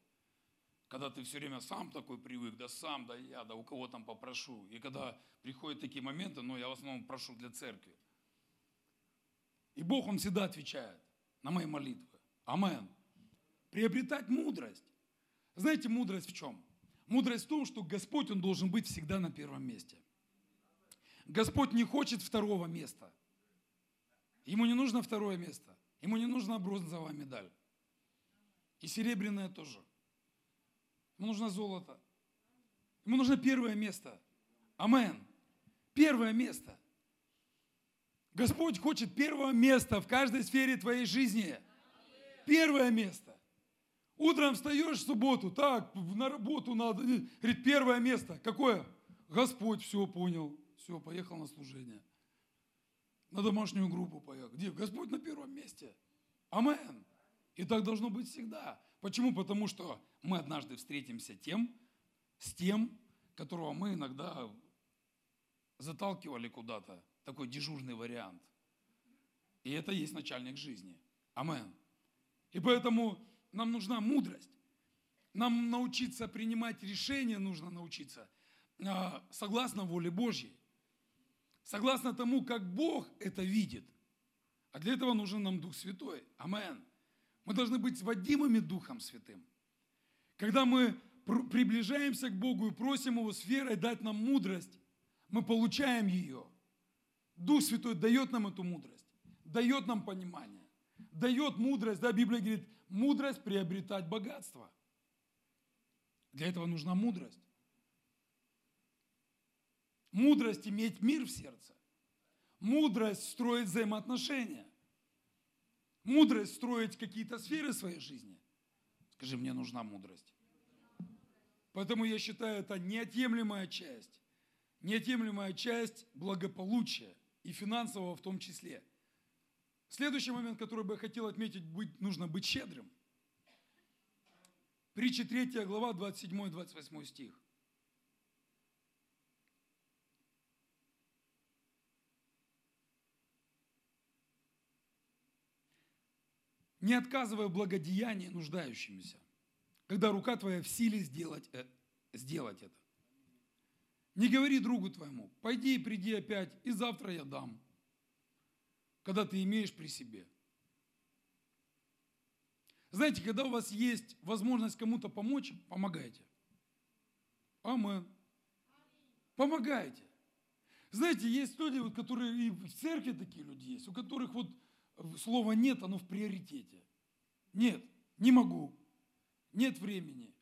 Когда ты все время сам такой привык, да сам, да я, да у кого там попрошу. И когда приходят такие моменты, но я в основном прошу для церкви. И Бог, Он всегда отвечает на мои молитвы. Амен приобретать мудрость. Знаете, мудрость в чем? Мудрость в том, что Господь, Он должен быть всегда на первом месте. Господь не хочет второго места. Ему не нужно второе место. Ему не нужна бронзовая медаль. И серебряная тоже. Ему нужно золото. Ему нужно первое место. Амен. Первое место. Господь хочет первого места в каждой сфере твоей жизни. Первое место. Утром встаешь в субботу, так, на работу надо. Говорит, первое место. Какое? Господь, все понял. Все, поехал на служение. На домашнюю группу поехал. Где? Господь на первом месте. Амен. И так должно быть всегда. Почему? Потому что мы однажды встретимся тем, с тем, которого мы иногда заталкивали куда-то. Такой дежурный вариант. И это есть начальник жизни. Амен. И поэтому нам нужна мудрость. Нам научиться принимать решения нужно научиться а, согласно воле Божьей. Согласно тому, как Бог это видит. А для этого нужен нам Дух Святой. Амен. Мы должны быть водимыми Духом Святым. Когда мы приближаемся к Богу и просим Его с верой дать нам мудрость, мы получаем ее. Дух Святой дает нам эту мудрость, дает нам понимание, дает мудрость. Да, Библия говорит, мудрость приобретать богатство. Для этого нужна мудрость. Мудрость иметь мир в сердце. Мудрость строить взаимоотношения. Мудрость строить какие-то сферы своей жизни. Скажи, мне нужна мудрость. Поэтому я считаю, это неотъемлемая часть. Неотъемлемая часть благополучия и финансового в том числе – Следующий момент, который бы я хотел отметить, быть, нужно быть щедрым. Притча 3 глава, 27-28 стих. Не отказывая благодеяние нуждающимся. когда рука твоя в силе сделать, э, сделать это. Не говори другу твоему, пойди и приди опять, и завтра я дам, когда ты имеешь при себе. Знаете, когда у вас есть возможность кому-то помочь, помогайте. Амен. Помогайте. Знаете, есть люди, вот, которые и в церкви такие люди есть, у которых вот слова нет, оно в приоритете. Нет, не могу, нет времени,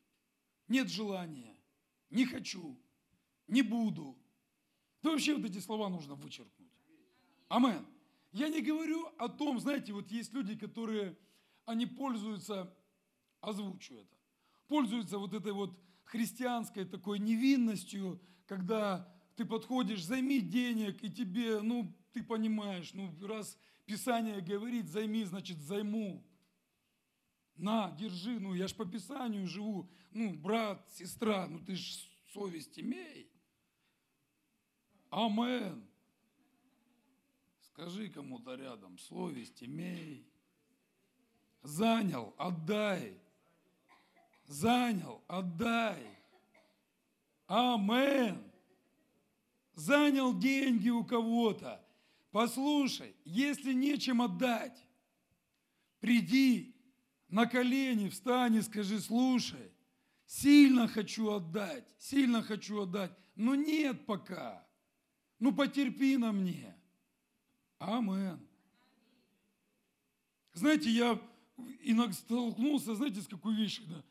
нет желания, не хочу, не буду. Да вообще вот эти слова нужно вычеркнуть. Амен. Я не говорю о том, знаете, вот есть люди, которые, они пользуются, озвучу это, пользуются вот этой вот христианской такой невинностью, когда ты подходишь, займи денег, и тебе, ну, ты понимаешь, ну, раз Писание говорит, займи, значит, займу. На, держи, ну, я ж по Писанию живу. Ну, брат, сестра, ну, ты ж совесть имей. Амен. Скажи кому-то рядом, совесть имей. Занял, отдай. Занял, отдай. Амен. Занял деньги у кого-то. Послушай, если нечем отдать, приди на колени, встань и скажи, слушай, сильно хочу отдать, сильно хочу отдать, но нет пока. Ну потерпи на мне. Амен. Знаете, я иногда столкнулся, знаете, с какой вещью, да?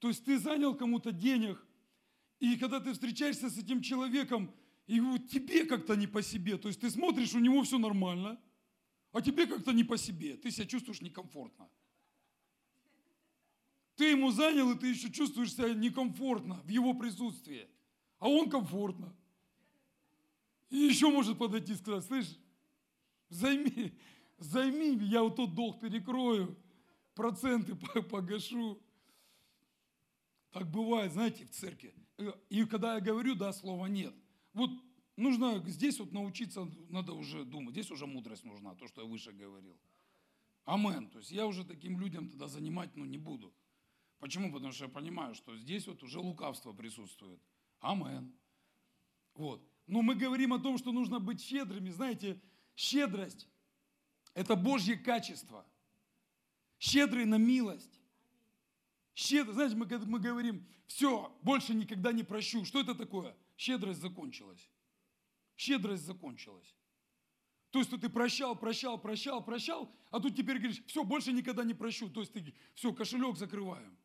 То есть ты занял кому-то денег, и когда ты встречаешься с этим человеком, и вот тебе как-то не по себе, то есть ты смотришь, у него все нормально, а тебе как-то не по себе, ты себя чувствуешь некомфортно. Ты ему занял, и ты еще чувствуешь себя некомфортно в его присутствии, а он комфортно. И еще может подойти и сказать, слышь, займи, займи, я вот тот долг перекрою, проценты погашу. Так бывает, знаете, в церкви. И когда я говорю, да, слова нет. Вот нужно здесь вот научиться, надо уже думать. Здесь уже мудрость нужна, то, что я выше говорил. Амен. То есть я уже таким людям тогда занимать ну, не буду. Почему? Потому что я понимаю, что здесь вот уже лукавство присутствует. Амен. Вот. Но мы говорим о том, что нужно быть щедрыми. Знаете, щедрость – это Божье качество. Щедрый на милость. Щедро, знаете, мы, мы говорим, все, больше никогда не прощу. Что это такое? Щедрость закончилась. Щедрость закончилась. То есть, что ты прощал, прощал, прощал, прощал, а тут теперь говоришь, все, больше никогда не прощу. То есть, ты, все, кошелек закрываем.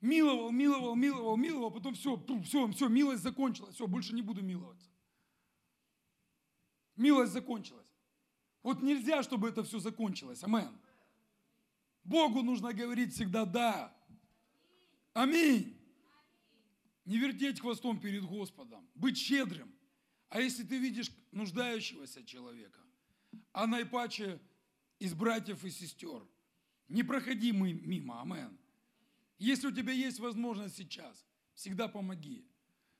Миловал, миловал, миловал, миловал, потом все, все, все, милость закончилась, все, больше не буду миловаться. Милость закончилась. Вот нельзя, чтобы это все закончилось. Амен. Богу нужно говорить всегда «да». Аминь. Не вертеть хвостом перед Господом, быть щедрым. А если ты видишь нуждающегося человека, а наипаче из братьев и сестер, не проходи мимо, амен. Если у тебя есть возможность сейчас, всегда помоги.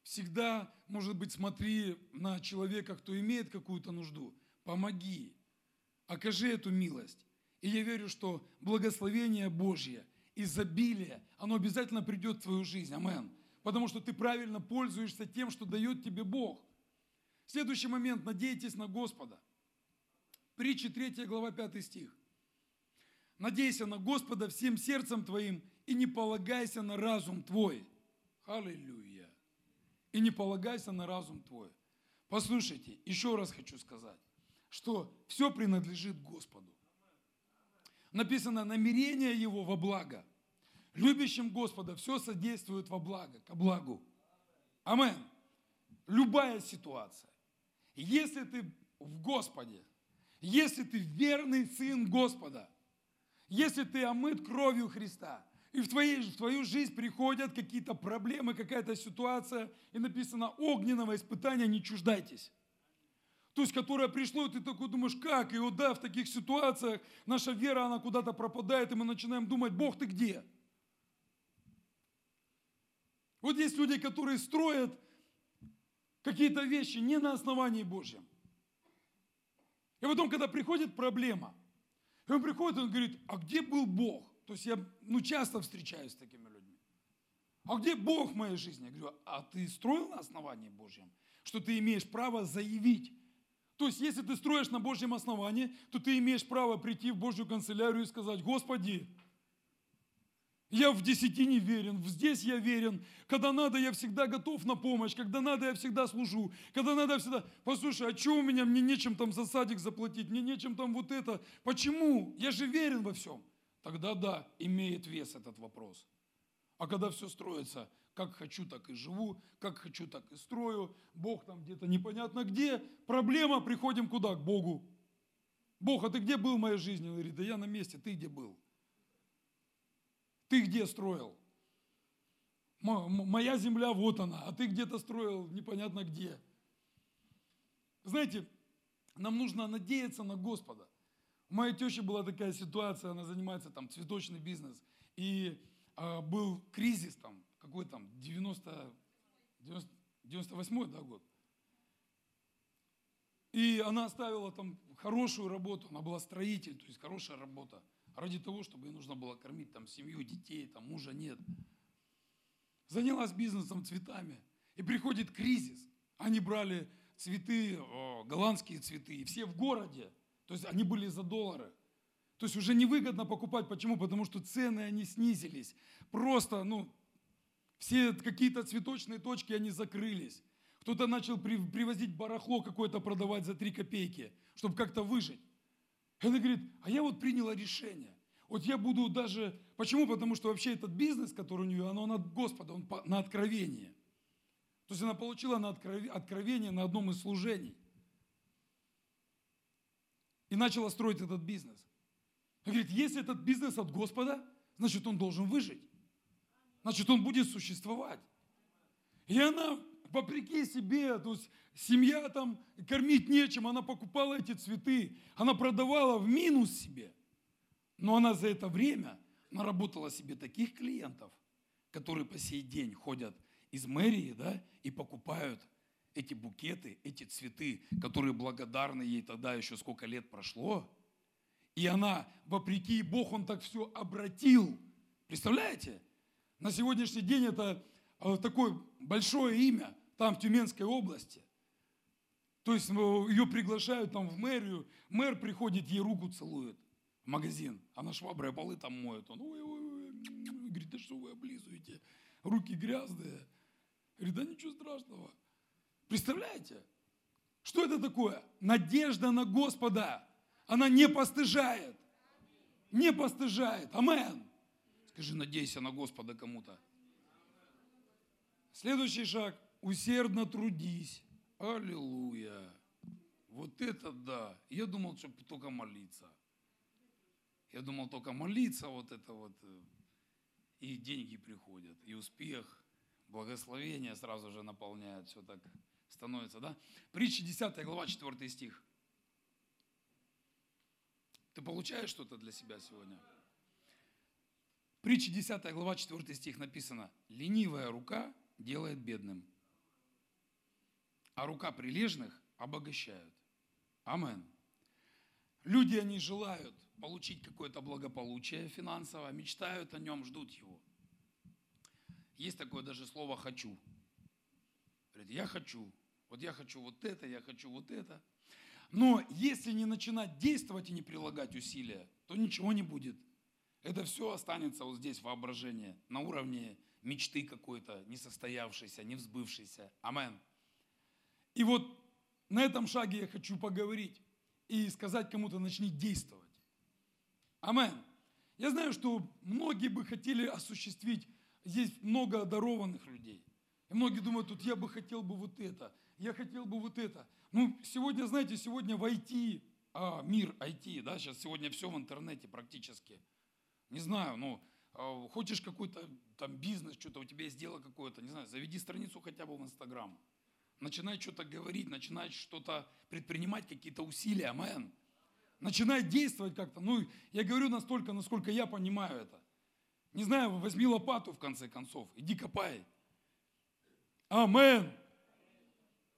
Всегда, может быть, смотри на человека, кто имеет какую-то нужду. Помоги. Окажи эту милость. И я верю, что благословение Божье, изобилие, оно обязательно придет в твою жизнь. Амен. Потому что ты правильно пользуешься тем, что дает тебе Бог. Следующий момент. Надейтесь на Господа. Притча 3 глава 5 стих. Надейся на Господа всем сердцем твоим и не полагайся на разум твой. Аллилуйя. И не полагайся на разум твой. Послушайте, еще раз хочу сказать, что все принадлежит Господу написано намерение его во благо. Любящим Господа все содействует во благо, ко благу. Амен. Любая ситуация. Если ты в Господе, если ты верный сын Господа, если ты омыт кровью Христа, и в, твоей, в твою жизнь приходят какие-то проблемы, какая-то ситуация, и написано огненного испытания, не чуждайтесь то есть, которое пришло, и ты такой думаешь, как? И вот да, в таких ситуациях наша вера, она куда-то пропадает, и мы начинаем думать, Бог, ты где? Вот есть люди, которые строят какие-то вещи не на основании Божьем. И потом, когда приходит проблема, и он приходит, он говорит, а где был Бог? То есть я ну, часто встречаюсь с такими людьми. А где Бог в моей жизни? Я говорю, а ты строил на основании Божьем? Что ты имеешь право заявить. То есть, если ты строишь на Божьем основании, то ты имеешь право прийти в Божью канцелярию и сказать, Господи, я в десятине верен, здесь я верен. Когда надо, я всегда готов на помощь. Когда надо, я всегда служу. Когда надо, я всегда... Послушай, а что у меня? Мне нечем там за садик заплатить, мне нечем там вот это. Почему? Я же верен во всем. Тогда да, имеет вес этот вопрос. А когда все строится, как хочу, так и живу, как хочу, так и строю, Бог там где-то непонятно где, проблема, приходим куда? К Богу. Бог, а ты где был в моей жизни? Он говорит, да я на месте, ты где был? Ты где строил? Моя земля, вот она, а ты где-то строил непонятно где. Знаете, нам нужно надеяться на Господа. У моей тещи была такая ситуация, она занимается там цветочный бизнес, и э, был кризис там, какой там, 90, 90, 98 да, год. И она оставила там хорошую работу, она была строитель, то есть хорошая работа – ради того, чтобы ей нужно было кормить там семью, детей, там мужа нет. Занялась бизнесом цветами. И приходит кризис. Они брали цветы, голландские цветы, и все в городе. То есть они были за доллары. То есть уже невыгодно покупать. Почему? Потому что цены, они снизились. Просто, ну, все какие-то цветочные точки, они закрылись. Кто-то начал привозить барахло какое-то продавать за 3 копейки, чтобы как-то выжить. Она говорит, а я вот приняла решение. Вот я буду даже... Почему? Потому что вообще этот бизнес, который у нее, оно от Господа, он на откровение. То есть она получила на откровение на одном из служений. И начала строить этот бизнес. Она говорит, если этот бизнес от Господа, значит он должен выжить. Значит он будет существовать. И она вопреки себе, то есть семья там, кормить нечем, она покупала эти цветы, она продавала в минус себе. Но она за это время наработала себе таких клиентов, которые по сей день ходят из мэрии да, и покупают эти букеты, эти цветы, которые благодарны ей тогда еще сколько лет прошло. И она, вопреки Бог, он так все обратил. Представляете? На сегодняшний день это э, такое большое имя там в Тюменской области. То есть э, ее приглашают там в мэрию, мэр приходит, ей руку целует в магазин, она шваброй полы там моет. Он, ой, ой, ой, говорит, да что вы облизываете, руки грязные. Говорит, да ничего страшного. Представляете? Что это такое? Надежда на Господа. Она не постыжает. Не постыжает. Амен. Скажи, надейся на Господа кому-то. Следующий шаг усердно трудись. Аллилуйя. Вот это да. Я думал, что только молиться. Я думал, только молиться вот это вот. Э, и деньги приходят, и успех, благословение сразу же наполняет, все так становится, да? Притча 10 глава, 4 стих. Ты получаешь что-то для себя сегодня? Притча 10 глава, 4 стих написано. Ленивая рука делает бедным, а рука прилежных обогащают. Амен. Люди, они желают получить какое-то благополучие финансовое, мечтают о нем, ждут его. Есть такое даже слово «хочу». Говорит, я хочу, вот я хочу вот это, я хочу вот это. Но если не начинать действовать и не прилагать усилия, то ничего не будет. Это все останется вот здесь, воображение, на уровне мечты какой-то, несостоявшейся, невзбывшейся. Амен. И вот на этом шаге я хочу поговорить и сказать кому-то, начни действовать. Амен. Я знаю, что многие бы хотели осуществить, здесь много одарованных людей. И многие думают, тут я бы хотел бы вот это, я хотел бы вот это. Ну, сегодня, знаете, сегодня в IT, а, мир IT, да, сейчас сегодня все в интернете практически. Не знаю, ну, а, хочешь какой-то там бизнес, что-то у тебя есть дело какое-то, не знаю, заведи страницу хотя бы в Инстаграм начинает что-то говорить, начинает что-то предпринимать, какие-то усилия, амен. Начинает действовать как-то. Ну, я говорю настолько, насколько я понимаю это. Не знаю, возьми лопату в конце концов, иди копай. Амен.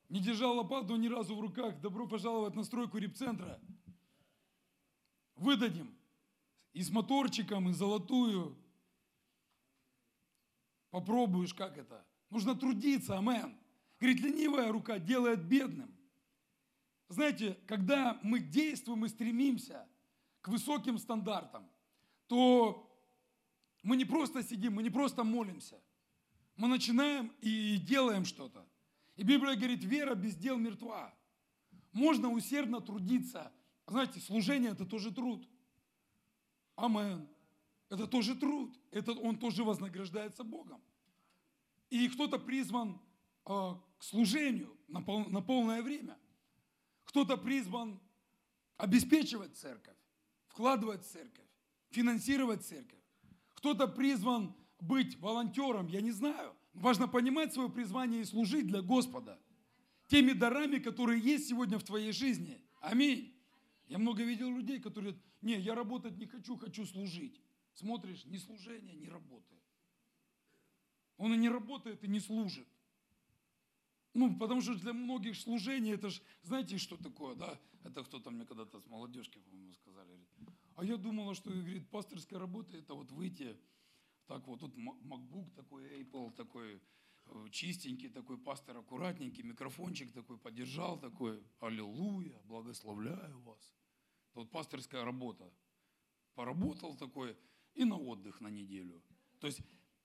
Не держал лопату ни разу в руках. Добро пожаловать на стройку репцентра. Выдадим. и с моторчиком, и золотую. Попробуешь, как это. Нужно трудиться, амен. Говорит, ленивая рука делает бедным. Знаете, когда мы действуем и стремимся к высоким стандартам, то мы не просто сидим, мы не просто молимся. Мы начинаем и делаем что-то. И Библия говорит, вера без дел мертва. Можно усердно трудиться. Знаете, служение – это тоже труд. Амен. Это тоже труд. Это, он тоже вознаграждается Богом. И кто-то призван к служению на, пол, на полное время. Кто-то призван обеспечивать церковь, вкладывать в церковь, финансировать церковь. Кто-то призван быть волонтером, я не знаю. Важно понимать свое призвание и служить для Господа. Теми дарами, которые есть сегодня в твоей жизни. Аминь. Я много видел людей, которые говорят, не, я работать не хочу, хочу служить. Смотришь, ни служение, ни работы. Он и не работает, и не служит. Ну, потому что для многих служение, это же, знаете, что такое, да? Это кто-то мне когда-то с молодежки, по-моему, сказали. Говорит, а я думала, что, говорит, пасторская работа, это вот выйти, так вот, тут MacBook такой, Apple такой, э, чистенький такой, пастор аккуратненький, микрофончик такой подержал такой, аллилуйя, благословляю вас. Это вот пасторская работа. Поработал такой и на отдых на неделю. То есть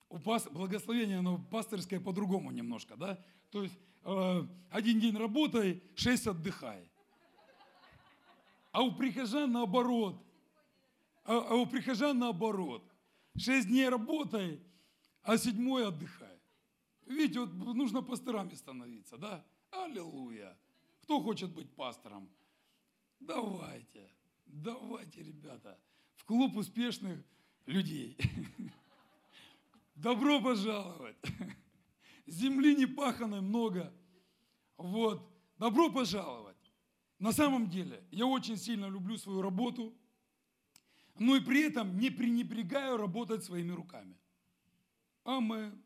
у пас... благословения, оно пасторское по-другому немножко, да? То есть один день работай, шесть отдыхай. А у прихожан наоборот. А, а у прихожан наоборот. Шесть дней работай, а седьмой отдыхай. Видите, вот нужно пасторами становиться, да? Аллилуйя. Кто хочет быть пастором? Давайте, давайте, ребята, в клуб успешных людей. Добро пожаловать. Земли не паханой много. Вот. Добро пожаловать. На самом деле, я очень сильно люблю свою работу, но и при этом не пренебрегаю работать своими руками. Амен.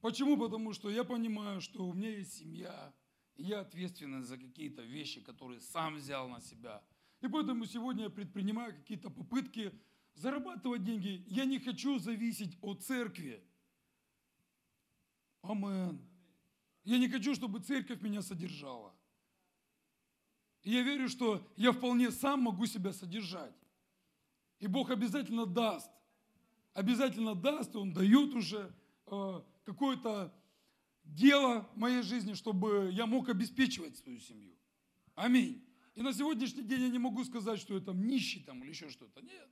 Почему? Потому что я понимаю, что у меня есть семья, я ответственен за какие-то вещи, которые сам взял на себя. И поэтому сегодня я предпринимаю какие-то попытки зарабатывать деньги. Я не хочу зависеть от церкви. Амен. Я не хочу, чтобы церковь меня содержала. Я верю, что я вполне сам могу себя содержать. И Бог обязательно даст. Обязательно даст, и Он дает уже э, какое-то дело в моей жизни, чтобы я мог обеспечивать свою семью. Аминь. И на сегодняшний день я не могу сказать, что я там нищий там, или еще что-то. Нет.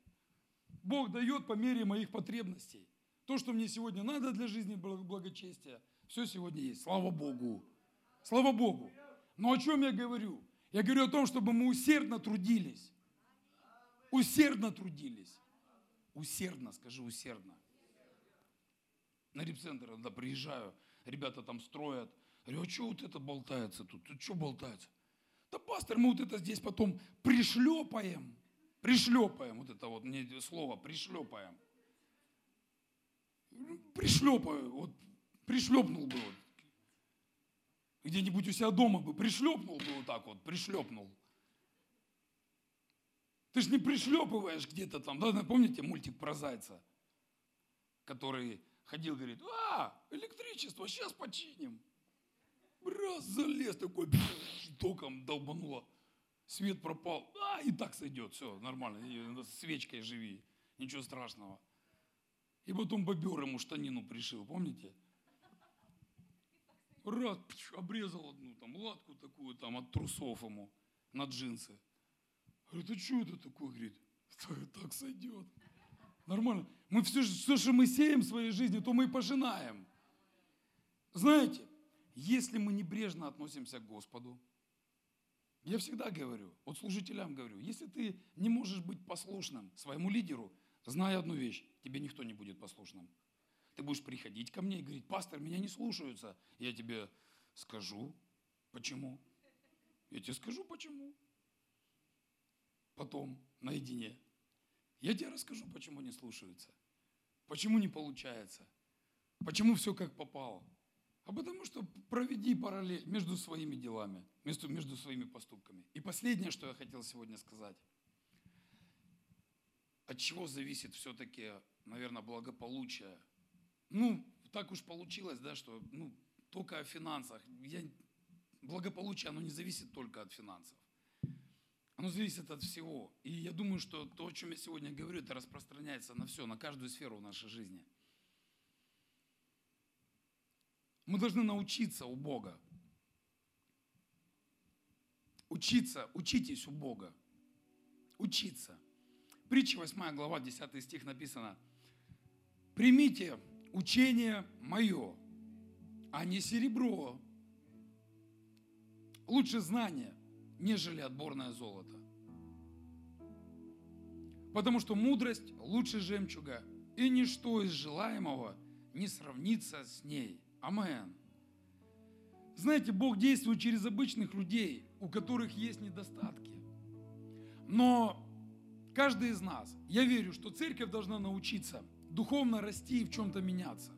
Бог дает по мере моих потребностей. То, что мне сегодня надо для жизни благочестия, все сегодня есть. Слава Богу. Слава Богу. Но о чем я говорю? Я говорю о том, чтобы мы усердно трудились. Усердно трудились. Усердно, скажи усердно. На репцентр, когда приезжаю, ребята там строят. Говорю, а что вот это болтается тут? Тут что болтается? Да, пастор, мы вот это здесь потом пришлепаем. Пришлепаем, вот это вот мне слово, пришлепаем. Пришлепаю, вот пришлепнул бы вот. Где-нибудь у себя дома бы пришлепнул бы вот так вот, пришлепнул. Ты же не пришлепываешь где-то там, да, помните мультик про зайца, который ходил, говорит, а, электричество, сейчас починим. Раз залез такой, током долбануло свет пропал, а, и так сойдет, все, нормально, свечкой живи, ничего страшного. И потом бобер ему штанину пришил, помните? Пш, обрезал одну там латку такую там от трусов ему на джинсы. Говорит, а что это такое? Говорит, так сойдет. Нормально. Мы все, все, что мы сеем в своей жизни, то мы и пожинаем. Знаете, если мы небрежно относимся к Господу, я всегда говорю, вот служителям говорю, если ты не можешь быть послушным своему лидеру, знай одну вещь, тебе никто не будет послушным. Ты будешь приходить ко мне и говорить, пастор, меня не слушаются. Я тебе скажу, почему. Я тебе скажу, почему. Потом, наедине. Я тебе расскажу, почему не слушаются. Почему не получается. Почему все как попало. А потому что проведи параллель между своими делами, между, между своими поступками. И последнее, что я хотел сегодня сказать. От чего зависит все-таки, наверное, благополучие? Ну, так уж получилось, да, что ну, только о финансах. Я, благополучие, оно не зависит только от финансов. Оно зависит от всего. И я думаю, что то, о чем я сегодня говорю, это распространяется на все, на каждую сферу нашей жизни. Мы должны научиться у Бога. Учиться, учитесь у Бога. Учиться. Притча 8 глава, 10 стих написано. Примите учение мое, а не серебро. Лучше знание, нежели отборное золото. Потому что мудрость лучше жемчуга, и ничто из желаемого не сравнится с ней. Амен. Знаете, Бог действует через обычных людей, у которых есть недостатки. Но каждый из нас, я верю, что церковь должна научиться духовно расти и в чем-то меняться.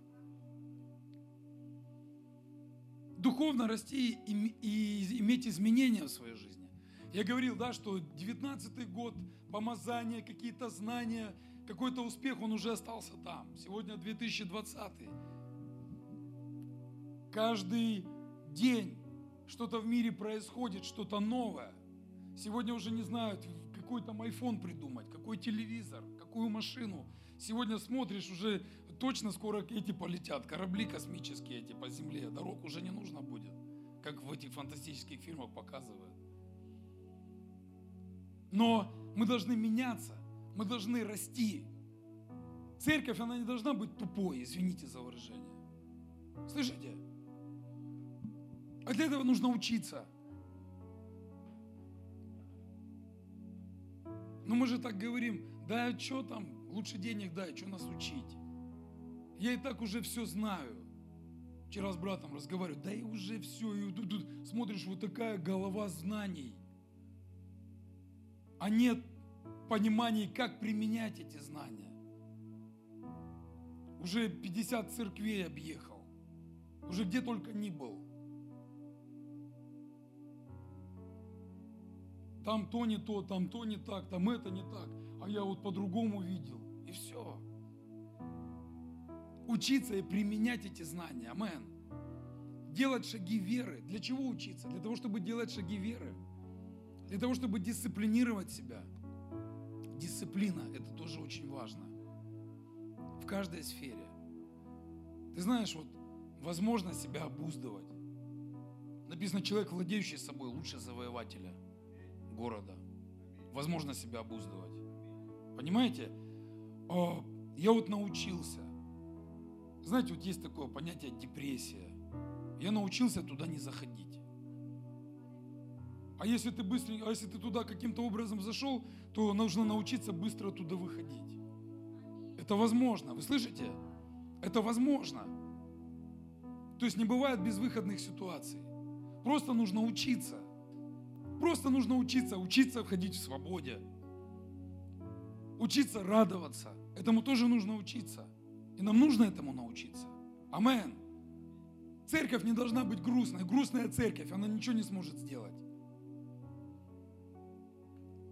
Духовно расти и, иметь изменения в своей жизни. Я говорил, да, что 19-й год, помазание, какие-то знания, какой-то успех, он уже остался там. Сегодня 2020 Каждый день что-то в мире происходит, что-то новое. Сегодня уже не знают, какой там iPhone придумать, какой телевизор, какую машину. Сегодня смотришь, уже точно скоро эти полетят, корабли космические эти по земле, дорог уже не нужно будет, как в этих фантастических фильмах показывают. Но мы должны меняться, мы должны расти. Церковь, она не должна быть тупой, извините за выражение. Слышите? А для этого нужно учиться. Но мы же так говорим, да что там, лучше денег дай, что нас учить. Я и так уже все знаю. Вчера с братом разговариваю, да и уже все, и тут, тут смотришь, вот такая голова знаний. А нет понимания, как применять эти знания. Уже 50 церквей объехал, уже где только ни был. Там то не то, там то не так, там это не так. А я вот по-другому видел. И все. Учиться и применять эти знания. Амен. Делать шаги веры. Для чего учиться? Для того, чтобы делать шаги веры. Для того, чтобы дисциплинировать себя. Дисциплина – это тоже очень важно. В каждой сфере. Ты знаешь, вот возможно себя обуздывать. Написано, человек, владеющий собой, лучше завоевателя – города. Возможно себя обуздывать. Понимаете? А, я вот научился. Знаете, вот есть такое понятие депрессия. Я научился туда не заходить. А если ты быстро, а если ты туда каким-то образом зашел, то нужно научиться быстро оттуда выходить. Это возможно. Вы слышите? Это возможно. То есть не бывает безвыходных ситуаций. Просто нужно учиться. Просто нужно учиться, учиться входить в свободе. Учиться радоваться. Этому тоже нужно учиться. И нам нужно этому научиться. Амен. Церковь не должна быть грустной. Грустная церковь, она ничего не сможет сделать.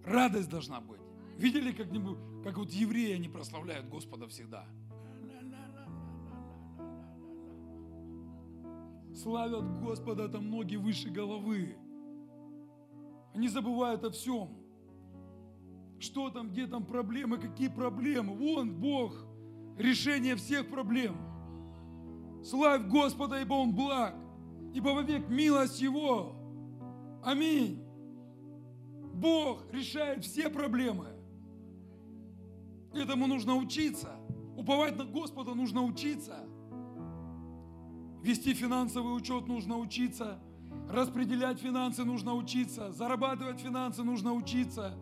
Радость должна быть. Видели как-нибудь, как вот евреи, они прославляют Господа всегда? Славят Господа там ноги выше головы. Они забывают о всем. Что там, где там проблемы, какие проблемы. Вон Бог, решение всех проблем. Славь Господа, ибо Он благ, ибо вовек милость Его. Аминь. Бог решает все проблемы. Этому нужно учиться. Уповать на Господа нужно учиться. Вести финансовый учет нужно учиться. Распределять финансы нужно учиться. Зарабатывать финансы нужно учиться.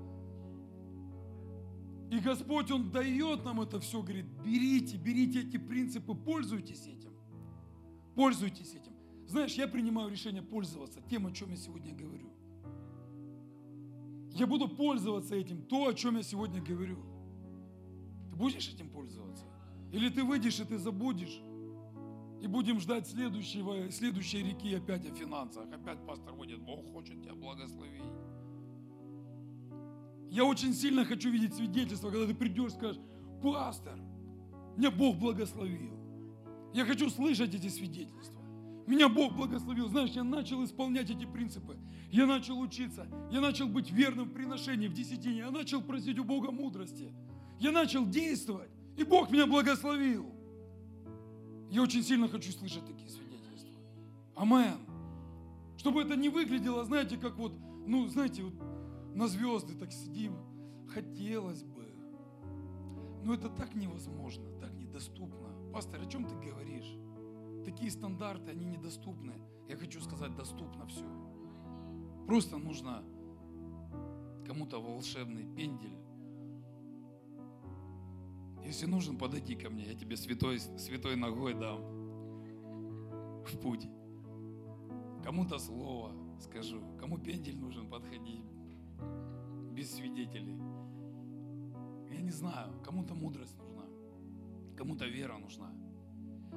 И Господь, Он дает нам это все, говорит, берите, берите эти принципы, пользуйтесь этим. Пользуйтесь этим. Знаешь, я принимаю решение пользоваться тем, о чем я сегодня говорю. Я буду пользоваться этим, то, о чем я сегодня говорю. Ты будешь этим пользоваться? Или ты выйдешь и ты забудешь? И будем ждать следующего, следующей реки опять о финансах. Опять пастор будет, Бог хочет тебя благословить. Я очень сильно хочу видеть свидетельство, когда ты придешь и скажешь, пастор, меня Бог благословил. Я хочу слышать эти свидетельства. Меня Бог благословил. Знаешь, я начал исполнять эти принципы. Я начал учиться. Я начал быть верным в приношении, в десятине. Я начал просить у Бога мудрости. Я начал действовать. И Бог меня благословил. Я очень сильно хочу слышать такие свидетельства. Амен. Чтобы это не выглядело, знаете, как вот, ну, знаете, вот на звезды так сидим. Хотелось бы. Но это так невозможно, так недоступно. Пастор, о чем ты говоришь? Такие стандарты, они недоступны. Я хочу сказать, доступно все. Просто нужно кому-то волшебный пендель. Если нужен, подойди ко мне, я тебе святой, святой ногой дам в путь. Кому-то слово скажу, кому пендель нужен, подходи. Без свидетелей. Я не знаю, кому-то мудрость нужна, кому-то вера нужна.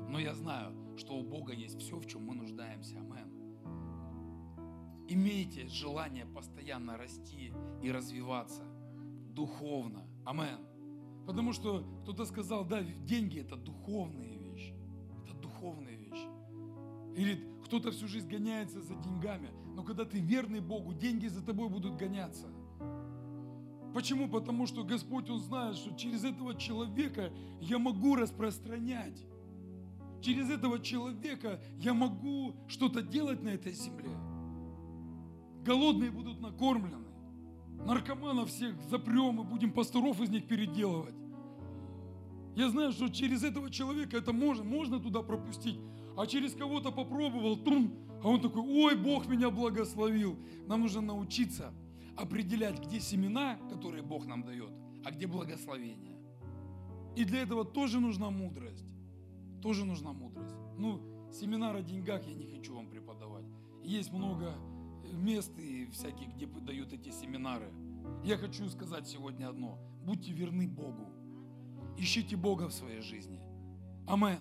Но я знаю, что у Бога есть все, в чем мы нуждаемся. Амен. Имейте желание постоянно расти и развиваться духовно. Амен. Потому что кто-то сказал, да, деньги это духовные вещи. Это духовные вещи. Или кто-то всю жизнь гоняется за деньгами. Но когда ты верный Богу, деньги за тобой будут гоняться. Почему? Потому что Господь, Он знает, что через этого человека я могу распространять. Через этого человека я могу что-то делать на этой земле. Голодные будут накормлены. Наркоманов всех запрем и будем пасторов из них переделывать. Я знаю, что через этого человека это можно, можно туда пропустить. А через кого-то попробовал, трум, а он такой, ой, Бог меня благословил. Нам нужно научиться определять, где семена, которые Бог нам дает, а где благословение. И для этого тоже нужна мудрость. Тоже нужна мудрость. Ну, семинар о деньгах я не хочу вам преподавать. Есть много мест и всяких, где дают эти семинары. Я хочу сказать сегодня одно. Будьте верны Богу. Ищите Бога в своей жизни. Амен.